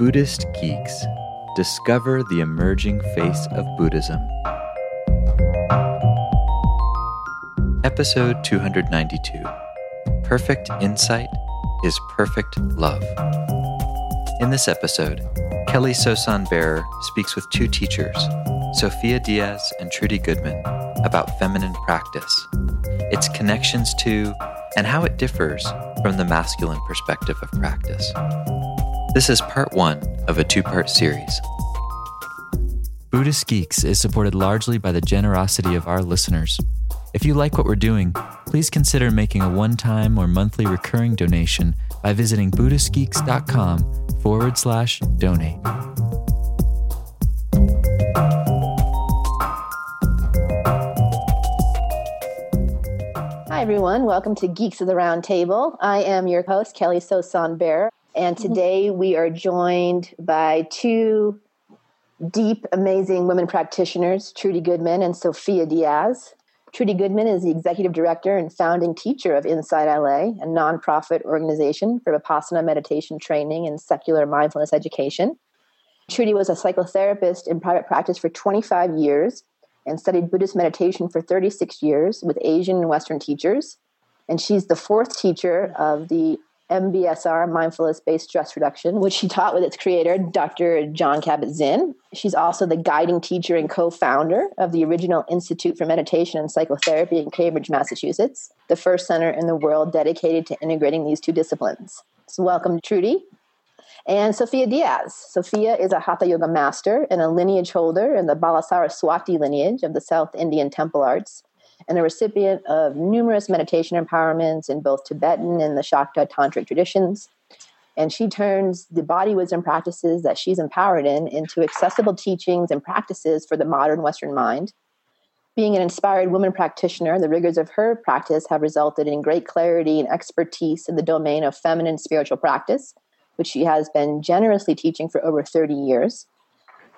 Buddhist Geeks Discover the Emerging Face of Buddhism. Episode 292 Perfect Insight is Perfect Love. In this episode, Kelly Sosan Bearer speaks with two teachers, Sofia Diaz and Trudy Goodman, about feminine practice, its connections to, and how it differs from the masculine perspective of practice. This is part one of a two part series. Buddhist Geeks is supported largely by the generosity of our listeners. If you like what we're doing, please consider making a one time or monthly recurring donation by visiting BuddhistGeeks.com forward slash donate. Hi, everyone. Welcome to Geeks of the Round Table. I am your host, Kelly Sosan Bear, and Mm-hmm. today we are joined by two deep, amazing women practitioners, Trudy Goodman and Sofia Diaz. Trudy Goodman is the executive director and founding teacher of InsightLA, a nonprofit organization for Vipassana meditation training and secular mindfulness education. Trudy was a psychotherapist in private practice for 25 years and studied Buddhist meditation for 36 years with Asian and Western teachers. And she's the fourth teacher of the MBSR, Mindfulness Based Stress Reduction, which she taught with its creator, Dr. John Kabat Zinn. She's also the guiding teacher and co founder of the original Institute for Meditation and Psychotherapy in Cambridge, Massachusetts, the first center in the world dedicated to integrating these two disciplines. So, welcome, Trudy. And Sofia Diaz. Sofia is a Hatha Yoga master and a lineage holder in the Balasaraswati lineage of the South Indian temple arts, and a recipient of numerous meditation empowerments in both Tibetan and the Shakta Tantric traditions. And she turns the body wisdom practices that she's empowered in into accessible teachings and practices for the modern Western mind. Being an inspired woman practitioner, the rigors of her practice have resulted in great clarity and expertise in the domain of feminine spiritual practice, which she has been generously teaching for over 30 years.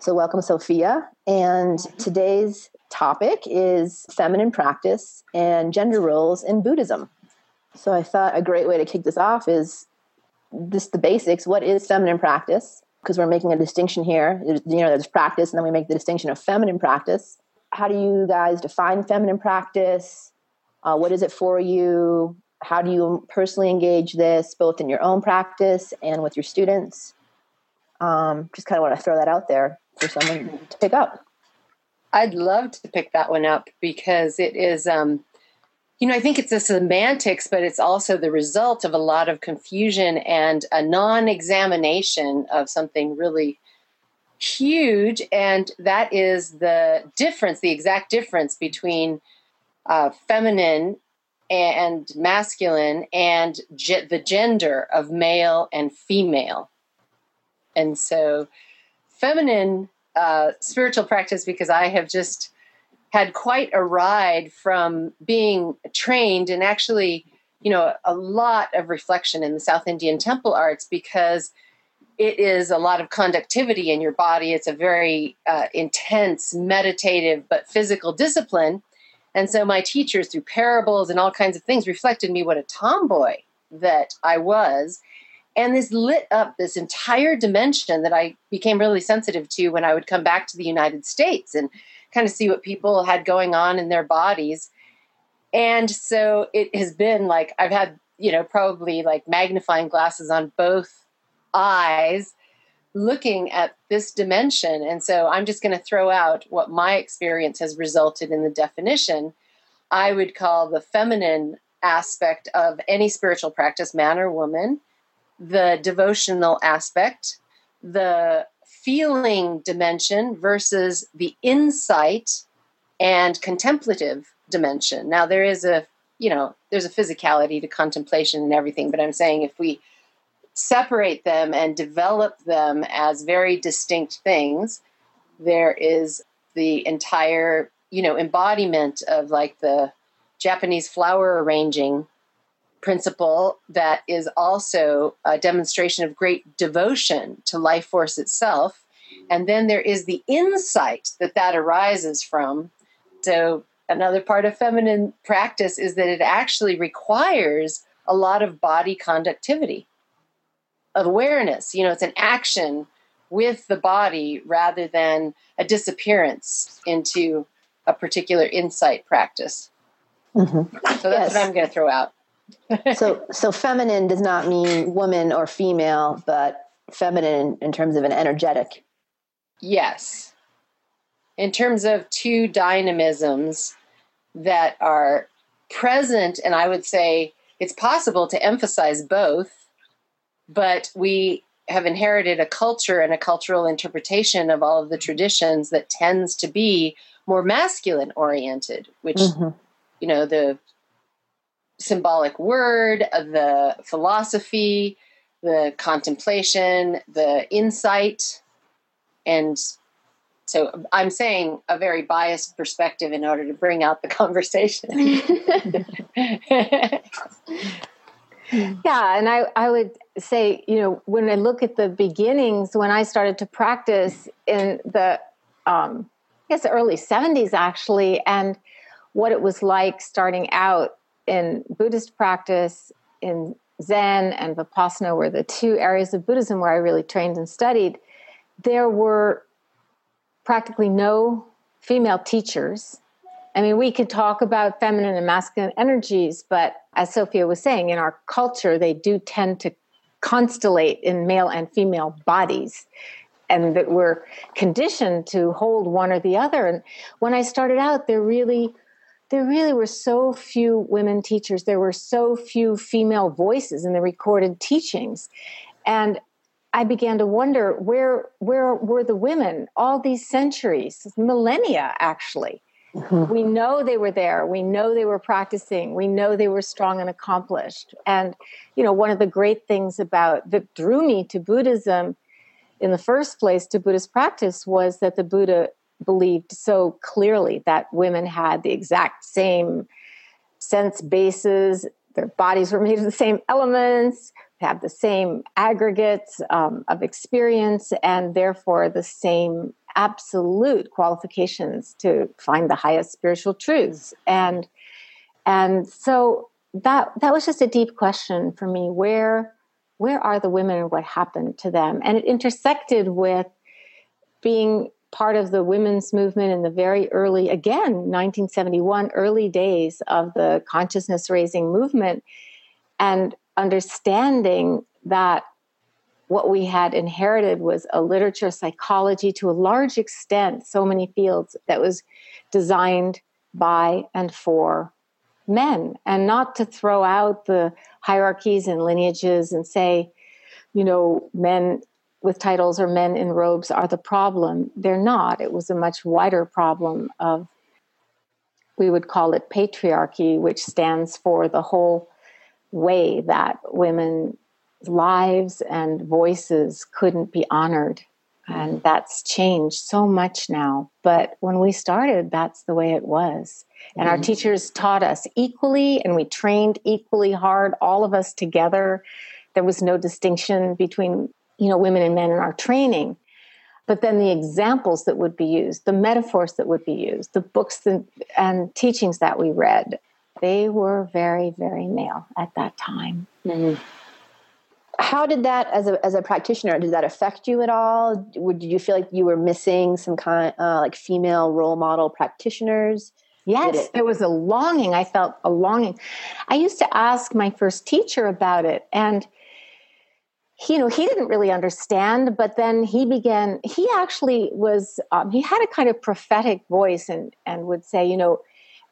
So, welcome, Sofia. And today's topic is feminine practice and gender roles in Buddhism. So, I thought a great way to kick this off is just the basics. What is feminine practice? Because we're making a distinction here. You know, there's practice, and then we make the distinction of feminine practice. How do you guys define feminine practice? Uh, what is it for you? How do you personally engage this, both in your own practice and with your students? Um, just kind of want to throw that out there for someone to pick up. I'd love to pick that one up because it is, um, you know, I think it's the semantics, but it's also the result of a lot of confusion and a non examination of something really huge. And that is the difference, the exact difference between uh, feminine and masculine and ge- the gender of male and female. And so, feminine uh, spiritual practice because I have just had quite a ride from being trained and actually, you know, a lot of reflection in the South Indian temple arts because it is a lot of conductivity in your body. It's a very uh, intense, meditative, but physical discipline. And so my teachers, through parables and all kinds of things, reflected me what a tomboy that I was and this lit up this entire dimension that I became really sensitive to when I would come back to the United States and kind of see what people had going on in their bodies. And so it has been like I've had, you know, probably like magnifying glasses on both eyes looking at this dimension. And so I'm just going to throw out what my experience has resulted in the definition. I would call the feminine aspect of any spiritual practice, man or woman the devotional aspect, the feeling dimension versus the insight and contemplative dimension. Now there is a, you know, there's a physicality to contemplation and everything, but I'm saying if we separate them and develop them as very distinct things, there is the entire, you know, embodiment of like the Japanese flower arranging principle that is also a demonstration of great devotion to life force itself. And then there is the insight that that arises from. So, another part of feminine practice is that it actually requires a lot of body conductivity. of awareness. You know, it's an action with the body rather than a disappearance into a particular insight practice. Mm-hmm. So that's yes. what I'm going to throw out. So, so feminine does not mean woman or female, but feminine in terms of an energetic. Yes. In terms of two dynamisms that are present, and I would say it's possible to emphasize both, but we have inherited a culture and a cultural interpretation of all of the traditions that tends to be more masculine oriented, which, mm-hmm. you know, the symbolic word, the philosophy, the contemplation, the insight. And so I'm saying a very biased perspective in order to bring out the conversation. yeah, and I, I would say, you know, when I look at the beginnings, when I started to practice in the, um, I guess, the early 70s actually, and what it was like starting out in Buddhist practice, in Zen and Vipassana were the two areas of Buddhism where I really trained and studied. There were practically no female teachers. I mean, we could talk about feminine and masculine energies, but as Sofia was saying, in our culture, they do tend to constellate in male and female bodies and that we're conditioned to hold one or the other. And when I started out, there really there really were so few women teachers. There were so few female voices in the recorded teachings. And I began to wonder where where were the women all these centuries, millennia actually. Mm-hmm. We know they were there. We know they were practicing. We know they were strong and accomplished. And you know, one of the great things about that drew me to Buddhism in the first place to Buddhist practice was that the Buddha believed so clearly that women had the exact same sense bases, their bodies were made of the same elements, have the same aggregates um, of experience, and therefore the same absolute qualifications to find the highest spiritual truths. And and so that that was just a deep question for me. Where where are the women and what happened to them? And it intersected with being part of the women's movement in the very early, again, 1971, early days of the consciousness raising movement, and understanding that what we had inherited was a literature psychology to a large extent, so many fields that was designed by and for men, and not to throw out the hierarchies and lineages and say, you know, men with titles or men in robes are the problem. They're not. It was a much wider problem of, we would call it patriarchy, which stands for the whole way that women's lives and voices couldn't be honored. And that's changed so much now. But when we started, that's the way it was. And our mm-hmm. teachers taught us equally, and we trained equally hard, all of us together. There was no distinction between you know women and men in our training but then the examples that would be used the metaphors that would be used the books and, and teachings that we read they were very very male at that time mm-hmm. how did that as a, as a practitioner did that affect you at all did you feel like you were missing some kind uh, like female role model practitioners Yes, it, there was a longing. I felt a longing. I used to ask my first teacher about it, and you know he didn't really understand but then he began he actually was um, he had a kind of prophetic voice and and would say you know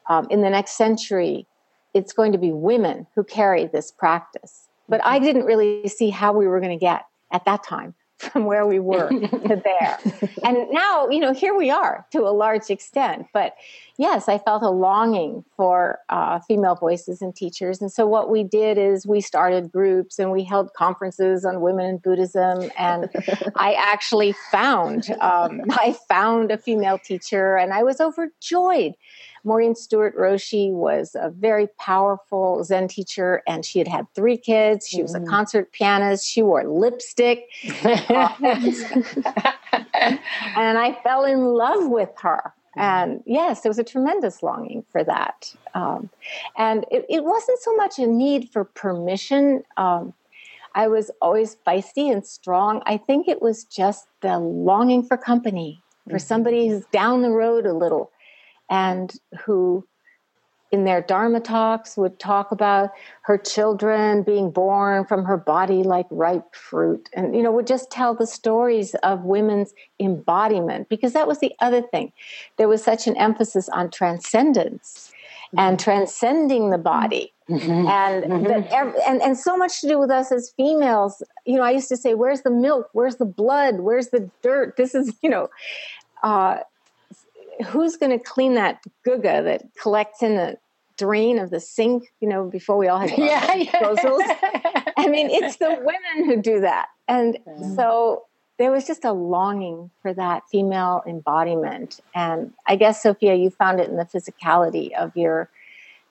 um, in the next century it's going to be women who carry this practice. But i didn't really see how we were going to get at that time from where we were to there. And now, you know, here we are to a large extent. But yes, I felt a longing for uh, female voices and teachers. And so what we did is we started groups and we held conferences on women in Buddhism. And I actually found, um, I found a female teacher and I was overjoyed Maurine Stuart Roshi was a very powerful Zen teacher, and she had had three kids. She was a mm. concert pianist. She wore lipstick. and I fell in love with her. And yes, there was a tremendous longing for that. Um, and it, it, wasn't so much a need for permission. Um, I was always feisty and strong. I think it was just the longing for company, for mm-hmm. somebody who's down the road a little and who in their Dharma talks would talk about her children being born from her body like ripe fruit. And, you know, would just tell the stories of women's embodiment because that was the other thing. There was such an emphasis on transcendence and mm-hmm. transcending the body. Mm-hmm. And, mm-hmm. and and so much to do with us as females. You know, I used to say, "Where's the milk? Where's the blood? Where's the dirt?" This is, you know, uh, who's going to clean that guga that collects in the drain of the sink, you know, before we all had yeah, disposals? Yeah. I mean, it's the women who do that. And mm. so there was just a longing for that female embodiment. And I guess, Sofia, you found it in the physicality of your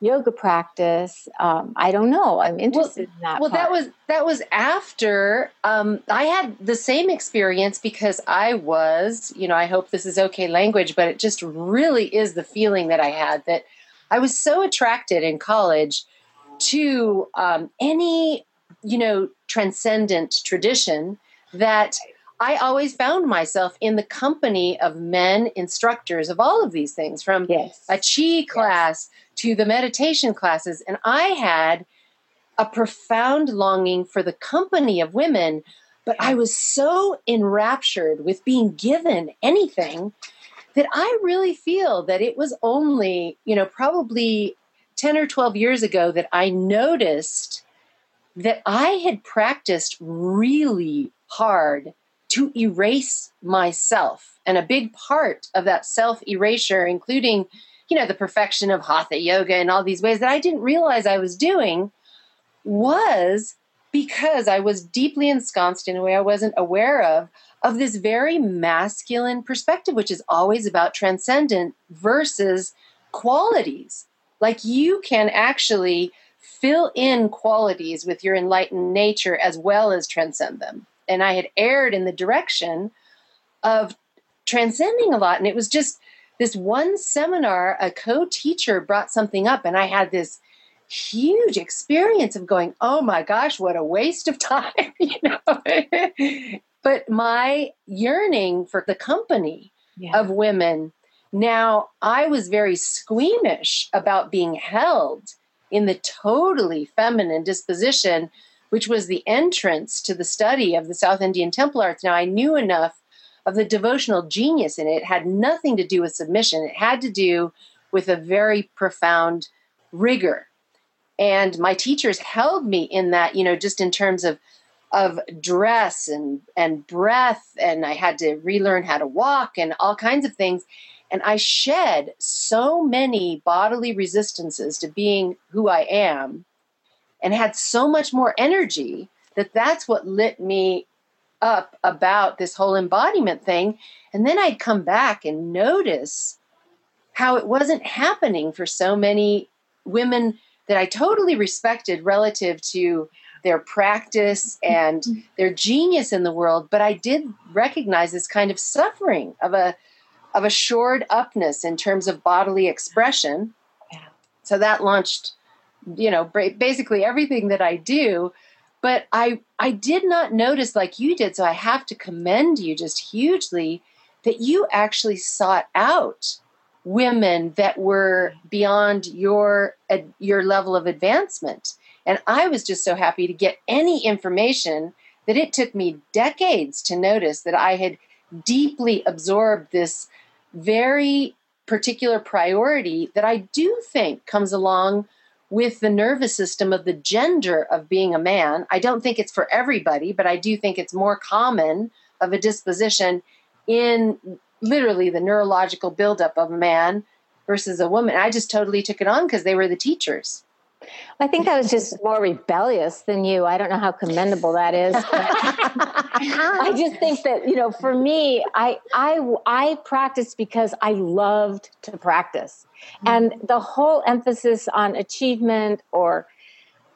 yoga practice um, i don't know i'm interested well, in that well part. that was that was after um, i had the same experience because i was you know i hope this is okay language but it just really is the feeling that i had that i was so attracted in college to um, any you know transcendent tradition that I always found myself in the company of men instructors of all of these things, from yes. a chi class yes. To the meditation classes. And I had a profound longing for the company of women, but I was so enraptured with being given anything that I really feel that it was only, you know, probably 10 or 12 years ago that I noticed that I had practiced really hard to erase myself. And a big part of that self erasure, including, you know, the perfection of hatha yoga and all these ways that I didn't realize I was doing, was because I was deeply ensconced in a way I wasn't aware of, of this very masculine perspective, which is always about transcendent versus qualities. Like you can actually fill in qualities with your enlightened nature as well as transcend them and I had erred in the direction of transcending a lot. And it was just this one seminar, a co teacher brought something up, and I had this huge experience of going, oh my gosh, what a waste of time, you know. but my yearning for the company yeah. of women. Now, I was very squeamish about being held in the totally feminine disposition which was the entrance to the study of the South Indian temple arts. Now, I knew enough of the devotional genius in it. Had nothing to do with submission, it had to do with a very profound rigor. And my teachers held me in that, you know, just in terms of of dress and and breath and I had to relearn how to walk and all kinds of things and I shed so many bodily resistances to being who I am and had so much more energy that that's what lit me up about this whole embodiment thing. And then I'd come back and notice how it wasn't happening for so many women that I totally respected relative to their practice and mm-hmm. their genius in the world, but I did recognize this kind of suffering of a of a shored upness in terms of bodily expression. Yeah. So that launched you know basically everything that i do but i i did not notice like you did so i have to commend you just hugely that you actually sought out women that were beyond your your level of advancement. And i was just so happy to get any information that it took me decades to notice that i had deeply absorbed this very particular priority that i do think comes along with the nervous system of the gender of being a man. I don't think it's for everybody, but I do think it's more common of a disposition in literally the neurological buildup of a man versus a woman. I just totally took it on because they were the teachers. I think I was just more rebellious than you. I don't know how commendable that is. I just think that you know, for me, I I I practiced because I loved to practice, mm-hmm. and the whole emphasis on achievement or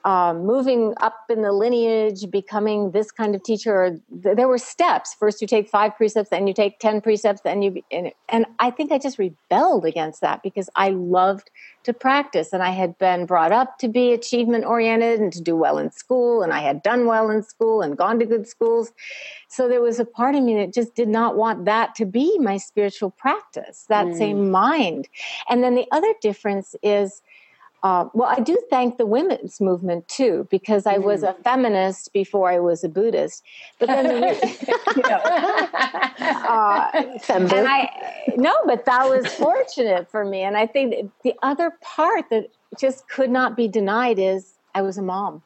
um, moving up in the lineage, becoming this kind of teacher. There were steps. First, you take five precepts, then you take ten precepts, then you and, and I think I just rebelled against that because I loved to practice, and I had been brought up to be achievement oriented and to do well in school, and I had done well in school and gone to good schools. So there was a part of me that just did not want that to be my spiritual practice, that mm. same mind. And then the other difference is uh, well, I do thank the women's movement too, because I was a mm. feminist before I was a Buddhist. But then, the, you know, uh, and I no, but that was fortunate for me. And I think the other part that just could not be denied is I was a mom.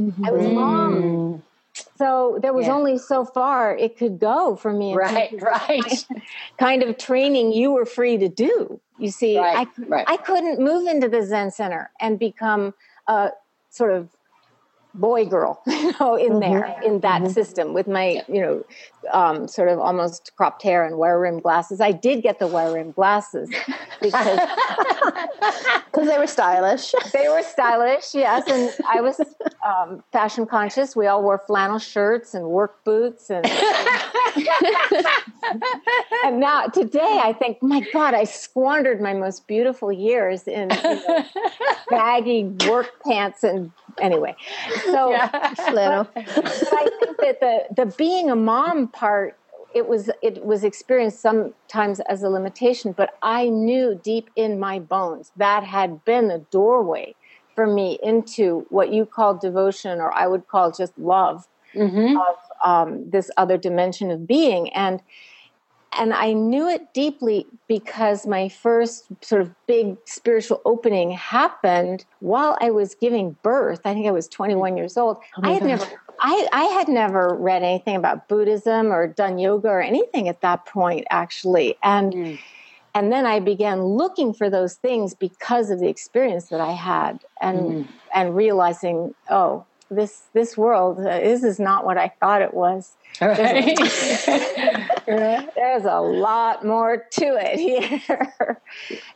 Mm-hmm. I was a mom. So there was yeah. only so far it could go for me. Right, right. Kind of training you were free to do. You see, right, I, right. I couldn't move into the Zen Center and become a sort of boy girl, you know, in mm-hmm. there in that mm-hmm. system with my, you know, um, sort of almost cropped hair and wire rim glasses. I did get the wire rim glasses because because they were stylish. They were stylish, yes, and I was um, fashion conscious. We all wore flannel shirts and work boots, and and now today I think, my God, I squandered my most beautiful years in you know, baggy work pants and anyway. So, yeah. I think that the the being a mom part it was it was experienced sometimes as a limitation but i knew deep in my bones that had been the doorway for me into what you call devotion or i would call just love mm-hmm. of um, this other dimension of being and and I knew it deeply because my first sort of big spiritual opening happened while I was giving birth. I think I was 21 years old. Oh I had gosh. never I, I had never read anything about Buddhism or done yoga or anything at that point, actually. And mm. and then I began looking for those things because of the experience that I had, and mm. and realizing, oh, this this world, uh, this is not what I thought it was. Right. There's, a, there's a lot more to it here,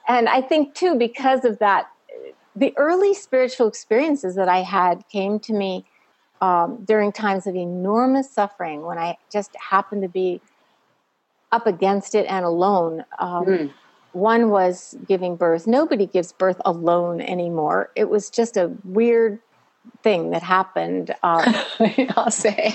and I think too because of that, the early spiritual experiences that I had came to me um, during times of enormous suffering when I just happened to be up against it and alone. Um, mm. One was giving birth. Nobody gives birth alone anymore. It was just a weird thing that happened. Um, I'll say.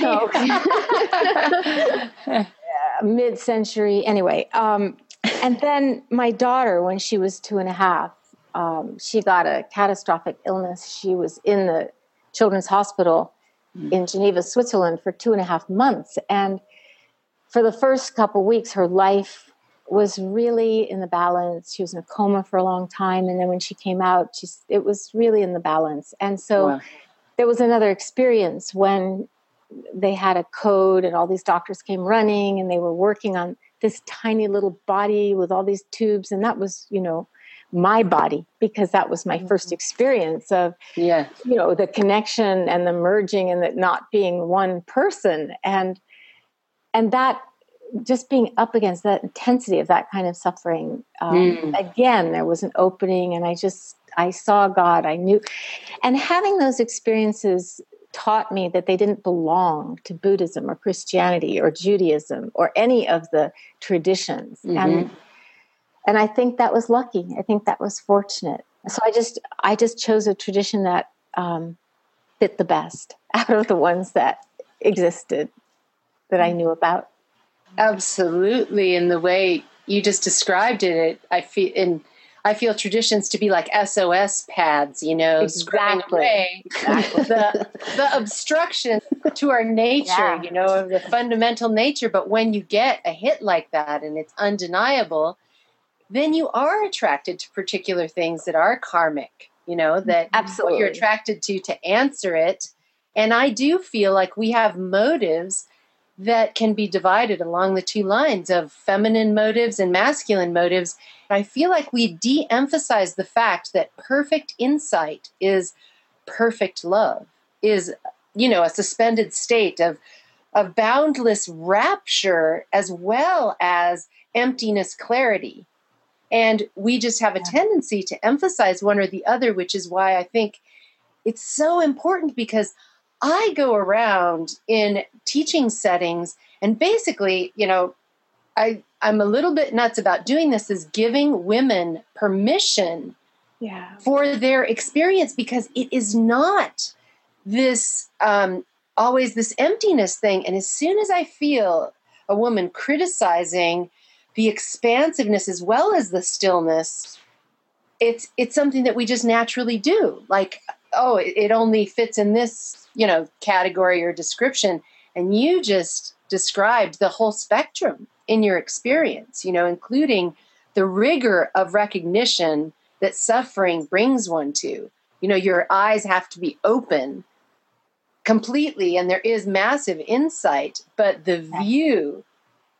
Mid century, anyway. Um, and then my daughter, when she was two and a half, um, she got a catastrophic illness. She was in the children's hospital in Geneva, Switzerland for two and a half months. And for the first couple weeks, her life was really in the balance. She was in a coma for a long time. And then when she came out, she's, it was really in the balance. And so wow. there was another experience when they had a code and all these doctors came running and they were working on this tiny little body with all these tubes. And that was, you know, my body because that was my first mm-hmm. experience of yeah you know the connection and the merging and that not being one person and and that just being up against that intensity of that kind of suffering um, mm. again there was an opening and i just i saw god i knew and having those experiences taught me that they didn't belong to buddhism or christianity or judaism or any of the traditions mm-hmm. and and I think that was lucky. I think that was fortunate. So I just I just chose a tradition that um, fit the best out of the ones that existed that I knew about. Absolutely, in the way you just described it, it I feel in I feel traditions to be like SOS pads, you know, exactly. away exactly. the the obstruction to our nature, yeah. you know, the fundamental nature. But when you get a hit like that and it's undeniable, then you are attracted to particular things that are karmic, you know, mm-hmm. that Absolutely. you're attracted to to answer it. And I do feel like we have motives that can be divided along the two lines of feminine motives and masculine motives. I feel like we de emphasize the fact that perfect insight is perfect love, is, you know, a suspended state of, of boundless rapture as well as emptiness clarity. And we just have a tendency to emphasize one or the other, which is why I think it's so important because I go around in teaching settings and basically, you know, I I'm a little bit nuts about doing this is giving women permission yeah. for their experience because it is not this um, always this emptiness thing. And as soon as I feel a woman criticizing the expansiveness as well as the stillness, it's it's something that we just naturally do. Like, oh, it, it only fits in this, you know, category or description. And you just described the whole spectrum in your experience, you know, including the rigor of recognition that suffering brings one to. You know, your eyes have to be open completely, and there is massive insight, but the view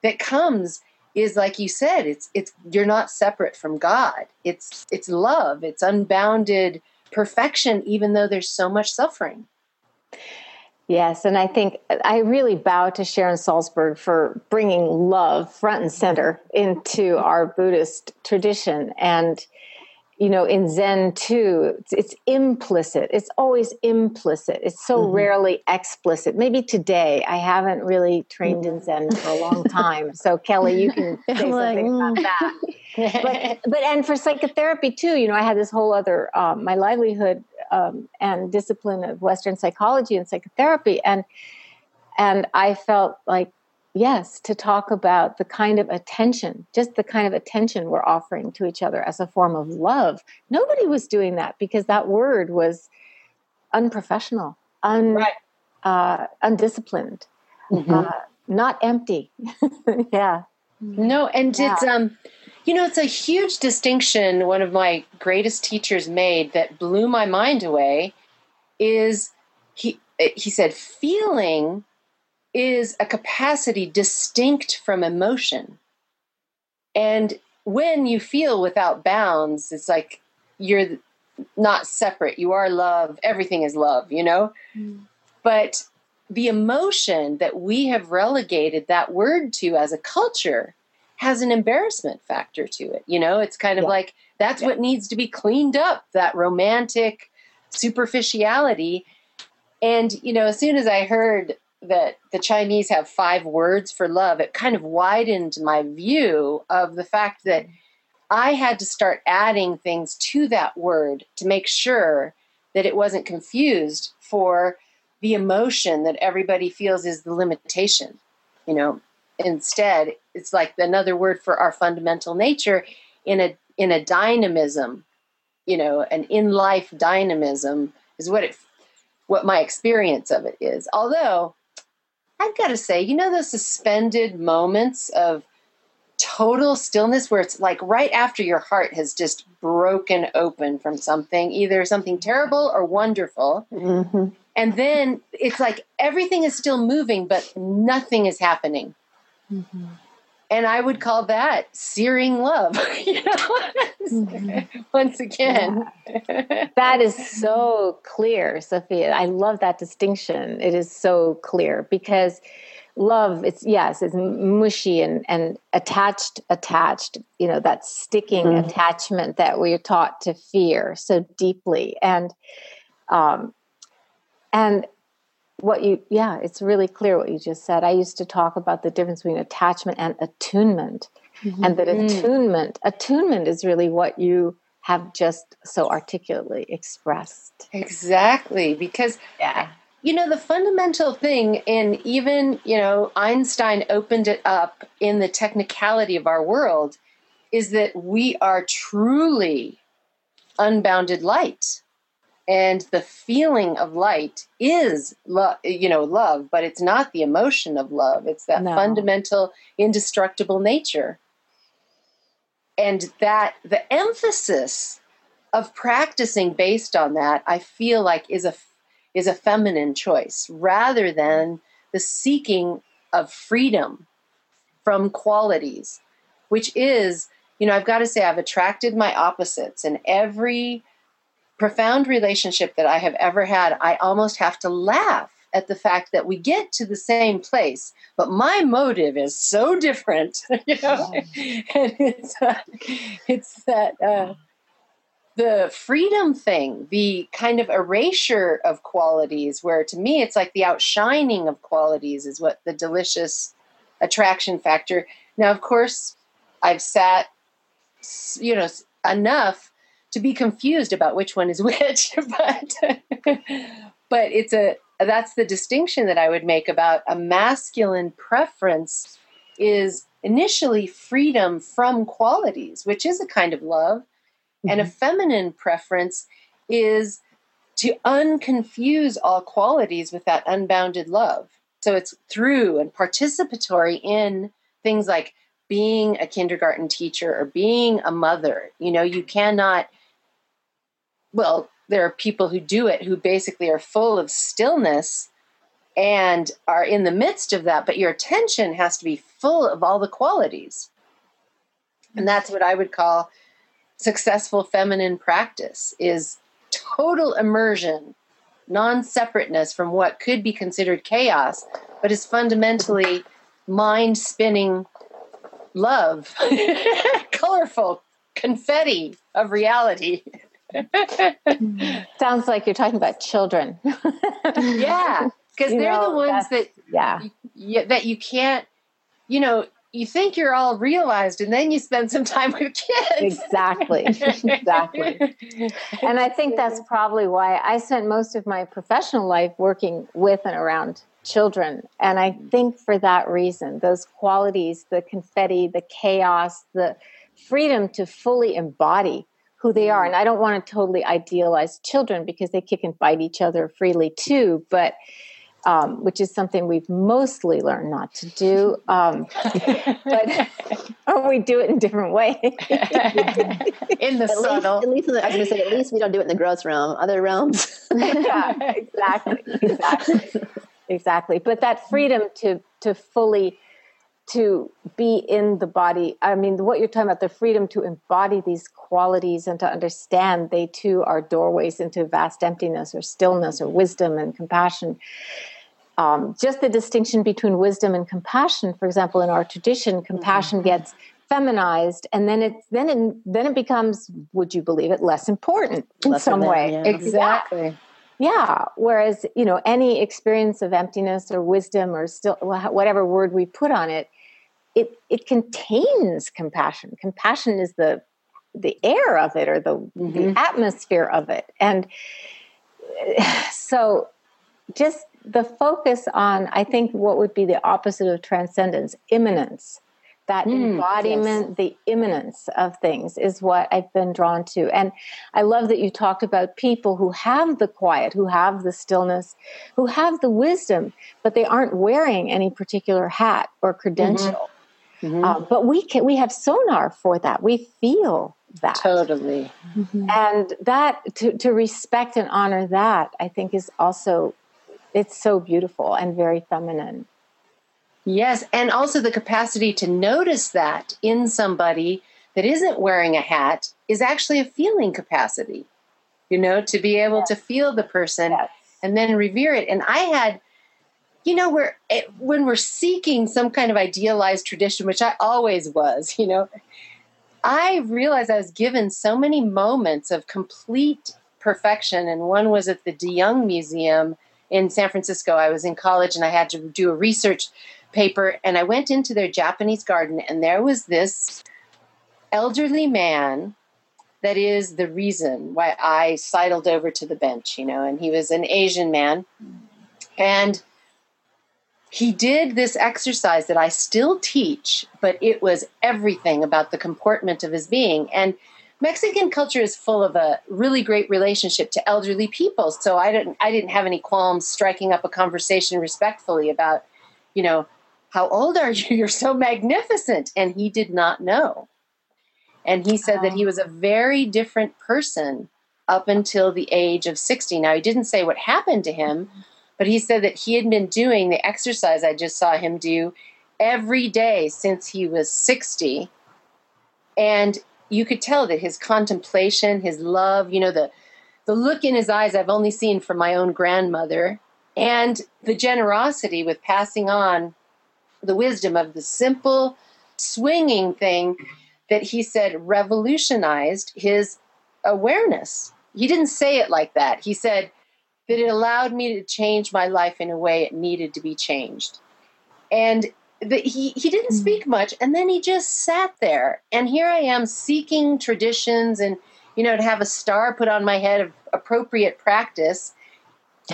that comes is like you said it's it's you're not separate from god. It's it's love. It's unbounded perfection even though there's so much suffering. Yes, and I think I really bow to Sharon Salzberg for bringing love front and center into our Buddhist tradition. And you know in zen too it's, it's implicit. It's always implicit. It's so mm-hmm. rarely explicit. Maybe today. I haven't really trained in zen for a long time. So kelly you can say something about mm. that. But but and for psychotherapy too you know i had this whole other um, my livelihood um, and discipline of western psychology and psychotherapy. And and i felt like yes, to talk about the kind of attention, just the kind of attention we're offering to each other as a form of love. Nobody was doing that because that word was unprofessional, un, right. uh, undisciplined, mm-hmm. uh, not empty. yeah. No, and yeah. it's um, you know, it's a huge distinction. One of my greatest teachers made that blew my mind away is he he said feeling is a capacity distinct from emotion. And when you feel without bounds, it's like you're not separate. You are love. Everything is love, you know? Mm. But the emotion that we have relegated that word to as a culture has an embarrassment factor to it. You know, it's kind of yeah. like that's yeah. what needs to be cleaned up that romantic superficiality. And, you know, as soon as I heard that the Chinese have five words for love, it kind of widened my view of the fact that I had to start adding things to that word to make sure that it wasn't confused for the emotion that everybody feels is the limitation. You know, instead, it's like another word for our fundamental nature in a in a dynamism, you know, an in life dynamism is what it what my experience of it is. Although I've got to say, you know, those suspended moments of total stillness where it's like right after your heart has just broken open from something, either something terrible or wonderful. Mm-hmm. And then it's like everything is still moving, but nothing is happening. Mm-hmm and I would call that searing love. you know, mm-hmm. once again, yeah. that is so clear, Sofia. I love that distinction. It is so clear because love it's yes it's mushy and and attached attached you know that sticking mm-hmm. attachment that we're taught to fear so deeply and um and what you yeah it's really clear what you just said i used to talk about the difference between attachment and attunement mm-hmm. and that mm. attunement attunement is really what you have just so articulately expressed exactly because yeah you know the fundamental thing in even you know einstein opened it up in the technicality of our world is that we are truly unbounded light and the feeling of light is love you know love but it's not the emotion of love it's that no. fundamental indestructible nature and that the emphasis of practicing based on that i feel like is a is a feminine choice rather than the seeking of freedom from qualities which is you know i've got to say i've attracted my opposites and every profound relationship that I have ever had, I almost have to laugh at the fact that we get to the same place, but my motive is so different. You know, and it's uh, it's that uh, the freedom thing, the kind of erasure of qualities, where to me it's like the outshining of qualities is what the delicious attraction factor. Now, of course, I've sat, you know, enough to be confused about which one is which, but but it's a that's the distinction that I would make about a masculine preference is initially freedom from qualities, which is a kind of love, mm-hmm. and a mm-hmm. feminine preference is to unconfuse all qualities with that unbounded love. So it's through and participatory in things like being a kindergarten teacher or being a mother. You know, you cannot, well, there are people who do it who basically are full of stillness and are in the midst of that, but your attention has to be full of all the qualities. And that's what I would call successful feminine practice is total immersion, non-separateness from what could be considered chaos, but is fundamentally mind-spinning love, colorful confetti of reality. Sounds like you're talking about children. yeah, because they're know, the ones that yeah you, that you can't. You know, you think you're all realized, and then you spend some time with kids. Exactly, exactly. and I think that's probably why I spent most of my professional life working with and around children. And I mm. think for that reason, those qualities, the confetti, the chaos, the freedom to fully embody who they are. And I don't want to totally idealize children because they kick and bite each other freely too, but um, which is something we've mostly learned not to do. Um, but or we do it in different ways. in the at subtle. Least, at least, in the, I was going to say, at least we don't do it in the gross realm. Other realms. yeah, exactly, exactly, exactly. But that freedom to to fully to be in the body. I mean, what you're talking about, the freedom to embody these qualities and to understand they too are doorways into vast emptiness or stillness or wisdom and compassion. Um, just the distinction between wisdom and compassion, for example, in our tradition, compassion mm-hmm. gets feminized and then it then it, then it becomes would you believe it less important in less some way yeah. exactly yeah whereas you know any experience of emptiness or wisdom or still whatever word we put on it it it contains compassion. Compassion is the the air of it or the, mm-hmm. the atmosphere of it. And so just the focus on i think what would be the opposite of transcendence immanence that mm, embodiment yes. the immanence of things is what i've been drawn to and i love that you talked about people who have the quiet who have the stillness who have the wisdom but they aren't wearing any particular hat or credential mm-hmm. Mm-hmm. Uh, but we can we have sonar for that. We feel that totally, mm-hmm. and that to to respect and honor that I think is also it's so beautiful and very feminine. Yes, and also the capacity to notice that in somebody that isn't wearing a hat is actually a feeling capacity. You know, to be able yes. to feel the person yes. and then revere it. And I had you know we're it, eh, when we're seeking some kind of idealized tradition which i always was you know i realized i was given so many moments of complete perfection and one was at the de young museum in san francisco i was in college and i had to do a research paper and i went into their japanese garden and there was this elderly man that is the reason why i sidled over to the bench you know and he was an asian man and he did this exercise that I still teach, but it was everything about the comportment of his being. And Mexican culture is full of a really great relationship to elderly people. So I didn't I didn't have any qualms striking up a conversation respectfully about, you know, how old are you? You're so magnificent. And he did not know. And he said that he was a very different person up until the age of 60. Now, he didn't say what happened to him, but he said that he had been doing the exercise I just saw him do every day since he was 60. And you could tell that his contemplation, his love, you know, the the look in his eyes I've only seen from my own grandmother, and the generosity with passing on the wisdom of the simple swinging thing that he said revolutionized his awareness. He didn't say it like that. He said that it allowed me to change my life in a way it needed to be changed. And the, he, he didn't hmm. speak much. And then he just sat there. And here I am seeking traditions and, you know, to have a star put on my head of appropriate practice.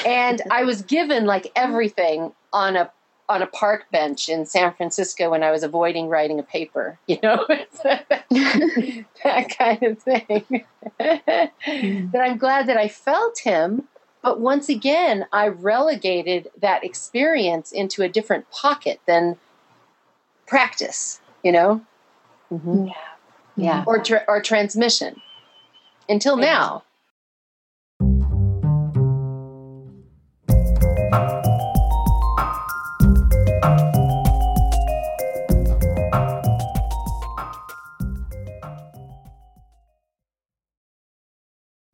And I was given like everything on a on a park bench in San Francisco when I was avoiding writing a paper, you know, that kind of thing. that I'm glad that I felt him, but once again, I relegated that experience into a different pocket than practice, you know? Mm-hmm. Yeah. Yeah. Or, tra- or transmission until now.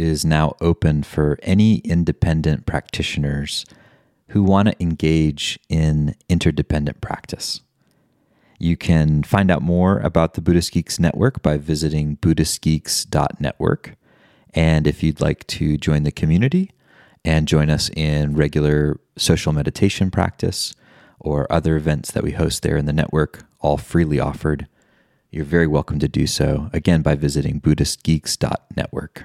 is now open for any independent practitioners who want to engage in interdependent practice. You can find out more about the Buddhist Geeks Network by visiting BuddhistGeeks.network. And if you'd like to join the community and join us in regular social meditation practice or other events that we host there in the network, all freely offered, you're very welcome to do so, again, by visiting BuddhistGeeks.network.